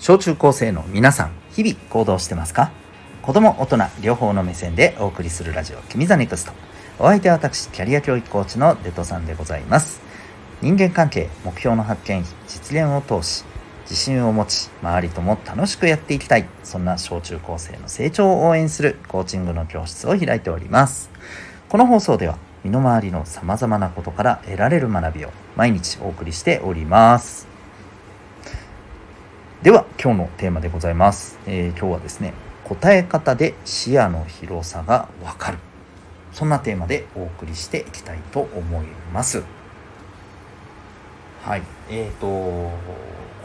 小中高生の皆さん日々行動してますか？子供大人両方の目線でお送りするラジオ「君 the next。お相手は私キャリア教育コーチのデトさんでございます。人間関係目標の発見実現を通し自信を持ち周りとも楽しくやっていきたい。そんな小中高生の成長を応援するコーチングの教室を開いております。この放送では身の回りのさまざまなことから得られる学びを毎日お送りしております。では今日のテーマでございます、えー、今日はですね答え方で視野の広さがわかる。そんなテーマでお送りしていきたいと思います。はい。えーとこ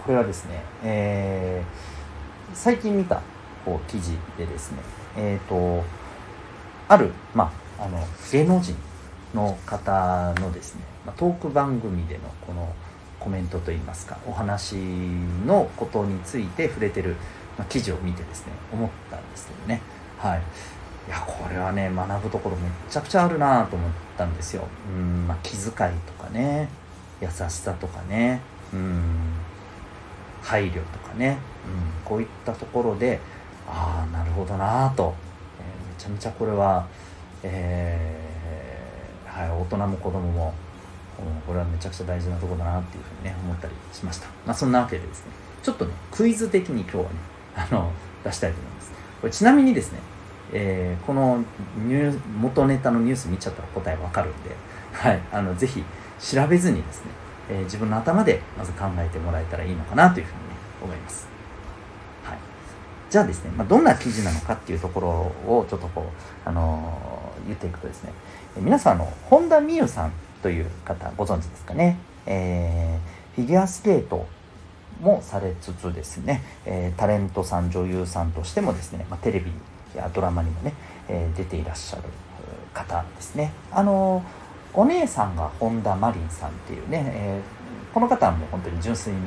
れはですね、えー、最近見たこう記事でですねえーとある、まあ、あの芸能人の方のですね、まトーク番組でのこのコメントといいますかお話のことについて触れてる、ま記事を見てですね思ったんですけどね。はい。いやこれはね学ぶところめちゃくちゃあるなと思ったんですよ。うん、まあ、気遣いとかね優しさとかねうん配慮とかね、うん、こういったところでああなるほどなと、えー、めちゃめちゃこれは、えはい、大人も子供もこれはめちゃくちゃ大事なとこだなっていうふうにね思ったりしました。まあそんなわけでですねちょっとねクイズ的に今日はねあの出したいと思います。これちなみにですね、えー、このニュー元ネタのニュース見ちゃったら答えわかるんで、はい、あのぜひ調べずにですね、えー、自分の頭でまず考えてもらえたらいいのかなというふうにね思います。はい。じゃあですね、まあ、どんな記事なのかっていうところをちょっとこう、あのー、言っていくとですね皆さんあの本田美優さんという方ご存知ですかね、えー、フィギュアスケートもされつつですね、えー、タレントさん女優さんとしてもですね、まあ、テレビやドラマにもね、えー、出ていらっしゃる方ですね。あのお姉さんが本田真凜さんっていうね、えー、この方はもう本当に純粋に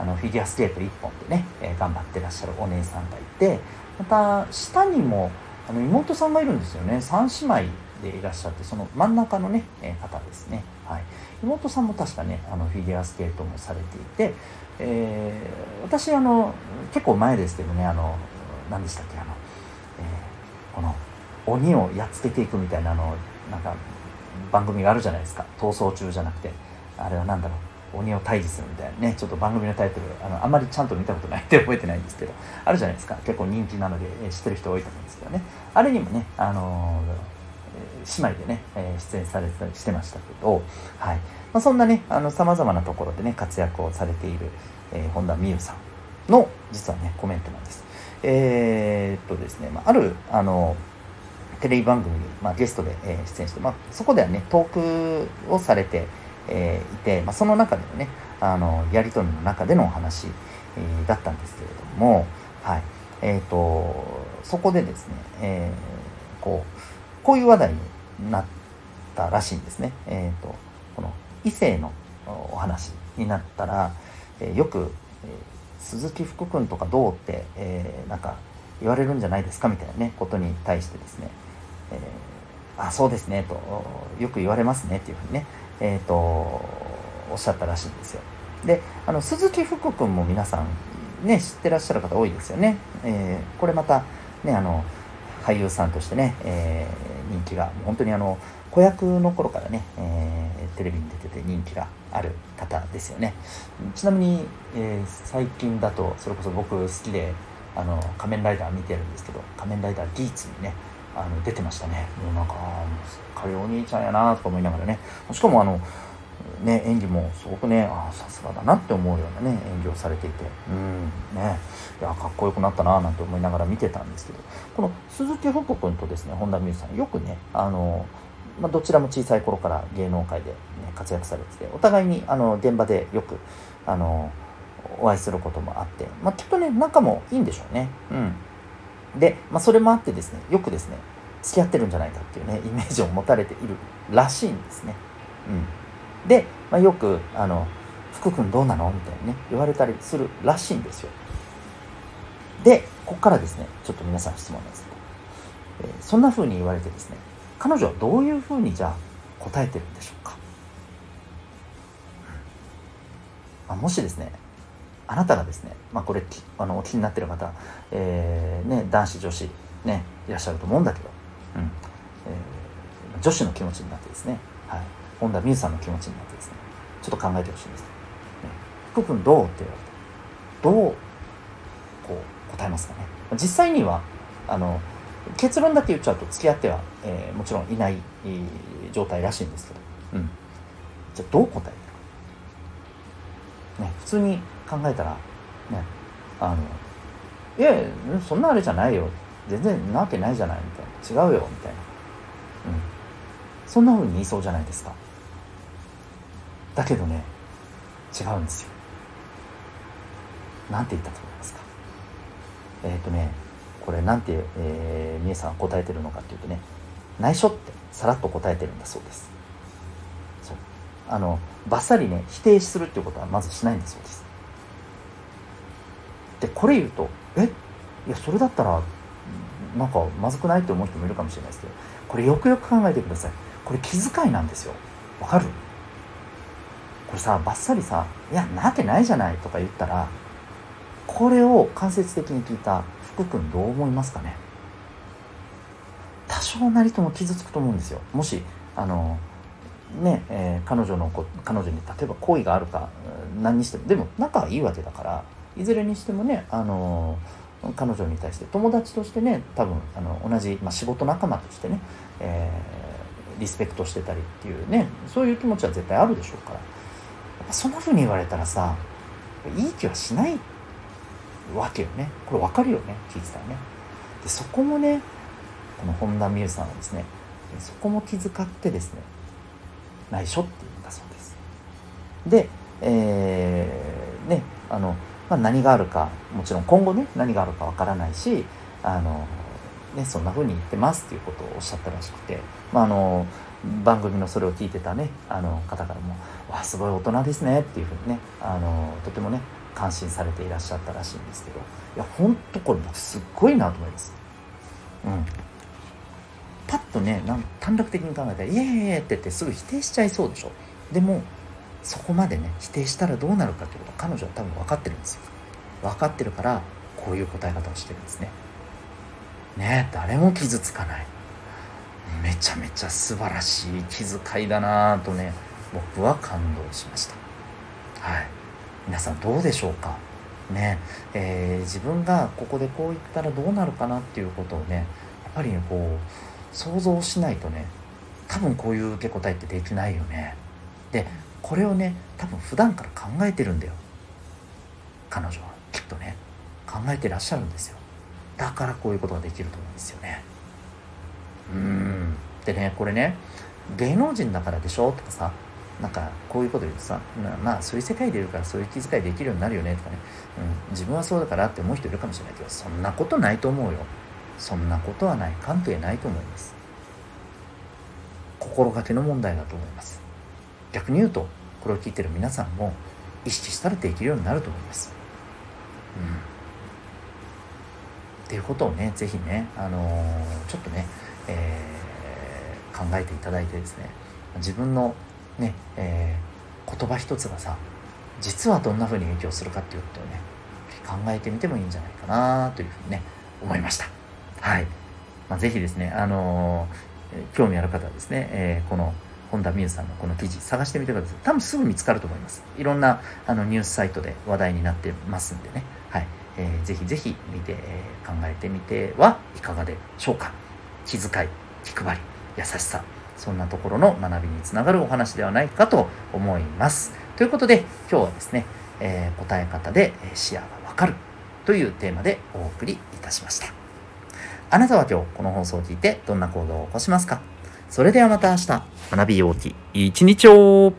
あのフィギュアスケート1本でね、え、頑張ってらっしゃるお姉さんがいてまた下にもあの妹さんがいるんですよね。3姉妹いらっしゃってその真ん中のね、え方ですね、はい、妹さんも確かねあのフィギュアスケートもされていて、えー、私あの結構前ですけどねあの何でしたっけあの、えー、この鬼をやっつけていくみたいなあのなんか番組があるじゃないですか。逃走中じゃなくて。あれは何だろう。鬼を退治するみたいなねちょっと番組のタイトルあのあんまりちゃんと見たことないって覚えてないんですけどあるじゃないですか。結構人気なので、え知ってる人多いと思うんですけどね。あれにもねあのー姉妹でね、え出演されてたりしてましたけど、はいまあ、そんなねさまざまなところでね活躍をされている、えー、本田美優さんの実はねコメントなんです。えー、っとですね、まあ、あるあのテレビ番組に、まあ、ゲストで、えー、出演して、まあ、そこではねトークをされて、えー、いて、まあ、その中でのねあのやり取りの中でのお話、えー、だったんですけれども、はいえーと、そこでですね、えー、こうこういう話題になったらしいんですね。えーと、この異性のお話になったら、えー、よく、えー、鈴木福君とかどうって、えー、なんか言われるんじゃないですかみたいなねことに対してですね、えー、あそうですねとよく言われますねっていうふうにね、えーと、おっしゃったらしいんですよ。であの鈴木福君も皆さんね知ってらっしゃる方多いですよね。えー、これまたねあの俳優さんとしてね、えー、人気が本当にあの子役の頃からね、えー、テレビに出てて人気がある方ですよね。ちなみに、えー、最近だとそれこそ僕好きであの仮面ライダー見てるんですけど仮面ライダーギーツにねあの出てましたね。もうなんかすっかりお兄ちゃんやなとか思いながらね。しかもあのね、演技もすごくねあさすがだなって思うようなね演技をされていて。うんね。いやかっこよくなったななんて思いながら見てたんですけど。この鈴木福君とですね本田望結さんよくねあの、まあ、どちらも小さい頃から芸能界で、ね、活躍されててお互いにあの現場でよくあのお会いすることもあって、まあ、きっとね仲もいいんでしょうね。うん。で、まあ、それもあってですねよくですね付き合ってるんじゃないかっていうねイメージを持たれているらしいんですね。うん。で、まあ、よくあの「福君どうなの?」みたいにね言われたりするらしいんですよ。でここからですねちょっと皆さん質問なんですけど、えー、そんな風に言われてですね彼女はどういう風にじゃあ答えてるんでしょうか、まあ、もしですねあなたがですね、まあ、これあのお気になってる方、えーね、男子女子、ね、いらっしゃると思うんだけど、うん。えー、女子の気持ちになってですね、はい、本田美優さんの気持ちになってですねちょっと考えてほしいんです、ね、福君どうって言われてどうこう答えますかね。実際にはあの結論だけ言っちゃうと付き合っては、えー、もちろんいない、えー、状態らしいんですけど、うん、じゃあどう答えるね普通に考えたらねあのいやそんなあれじゃないよ。全然なわけないじゃないみたいな。違うよみたいな、うん、そんなふうに言いそうじゃないですか。だけどね違うんですよ。なんて言ったと思いますか？えっ、ー、とねこれなんて、えー、みえさんは答えてるのかっていうとね内緒ってさらっと答えてるんだそうです。そう。あのバッサリね否定するっていうことはまずしないんだそうです。でこれ言うとえ？いやそれだったらなんかまずくないって思う人もいるかもしれないですけどこれよくよく考えてください。これ気遣いなんですよ。わかる？これさバッサリさ「いやなわけないじゃない」とか言ったらこれを間接的に聞いた福君どう思いますかね？多少なりとも傷つくと思うんですよ。もしあのねえー、彼女の子彼女に例えば好意があるか何にしても。でも仲はいいわけだからいずれにしてもねあの彼女に対して友達としてね多分あの同じ、まあ、仕事仲間としてね、えー、リスペクトしてたりっていうねそういう気持ちは絶対あるでしょうから。そんな風に言われたらさいい気はしないわけよね。これ分かるよね聞いてたらね。でそこもねこの本田美優さんはですねそこも気遣ってですね内緒って言うんだそうです。でえー、ねあの、まあ、何があるかもちろん今後ね何があるか分からないしあのね、そんな風に言ってますっていうことをおっしゃったらしくて、まあ、あの番組のそれを聞いてたねあの方からも「わあすごい大人ですね」っていうふうにねあのとてもね感心されていらっしゃったらしいんですけどいやほんとこれ僕すっごいなと思います。うん。パッとねなん短絡的に考えたら「イエーイ!」って言ってすぐ否定しちゃいそうでしょ。でもそこまでね否定したらどうなるかってこと彼女は多分分かってるんですよ。分かってるからこういう答え方をしてるんですね。ね誰も傷つかない。めちゃめちゃ素晴らしい気遣いだなとね僕は感動しました。はい。皆さんどうでしょうか？ね。えー、自分がここでこう言ったらどうなるかなっていうことをねやっぱりねこう想像しないとね多分こういう受け答えってできないよね。でこれをね多分普段から考えてるんだよ。彼女はきっとね。考えてらっしゃるんですよ。だからこういうことができると思うんですよね。うん。でねこれね芸能人だからでしょ？とかさなんかこういうこと言うとさまあそういう世界でいるからそういう気遣いできるようになるよねとかね、うん、自分はそうだからって思う人いるかもしれないけどそんなことないと思うよ。そんなことはない関係ないと思います。心がけの問題だと思います。逆に言うとこれを聞いてる皆さんも意識したらできるようになると思います。うん。っていうことをね是非ねあのー、ちょっとね、えー、考えていただいてですね自分のね、えー、言葉一つがさ実はどんな風に影響するかっていうことをね考えてみてもいいんじゃないかなというふうにね思いました。はい、まあ、ぜひですねあのー、興味ある方はですね、えー、この本田美優さんのこの記事探してみてください。多分すぐ見つかると思います。いろんなあのニュースサイトで話題になってますんでねはい、えー、ぜひぜひ見て、えー、考えてみてはいかがでしょうか気遣い気配り優しさそんなところの学びにつながるお話ではないかと思います。ということで今日はですね、えー、答え方で視野がわかるというテーマでお送りいたしました。あなたは今日この放送を聞いてどんな行動を起こしますか？それではまた明日学びようき一日を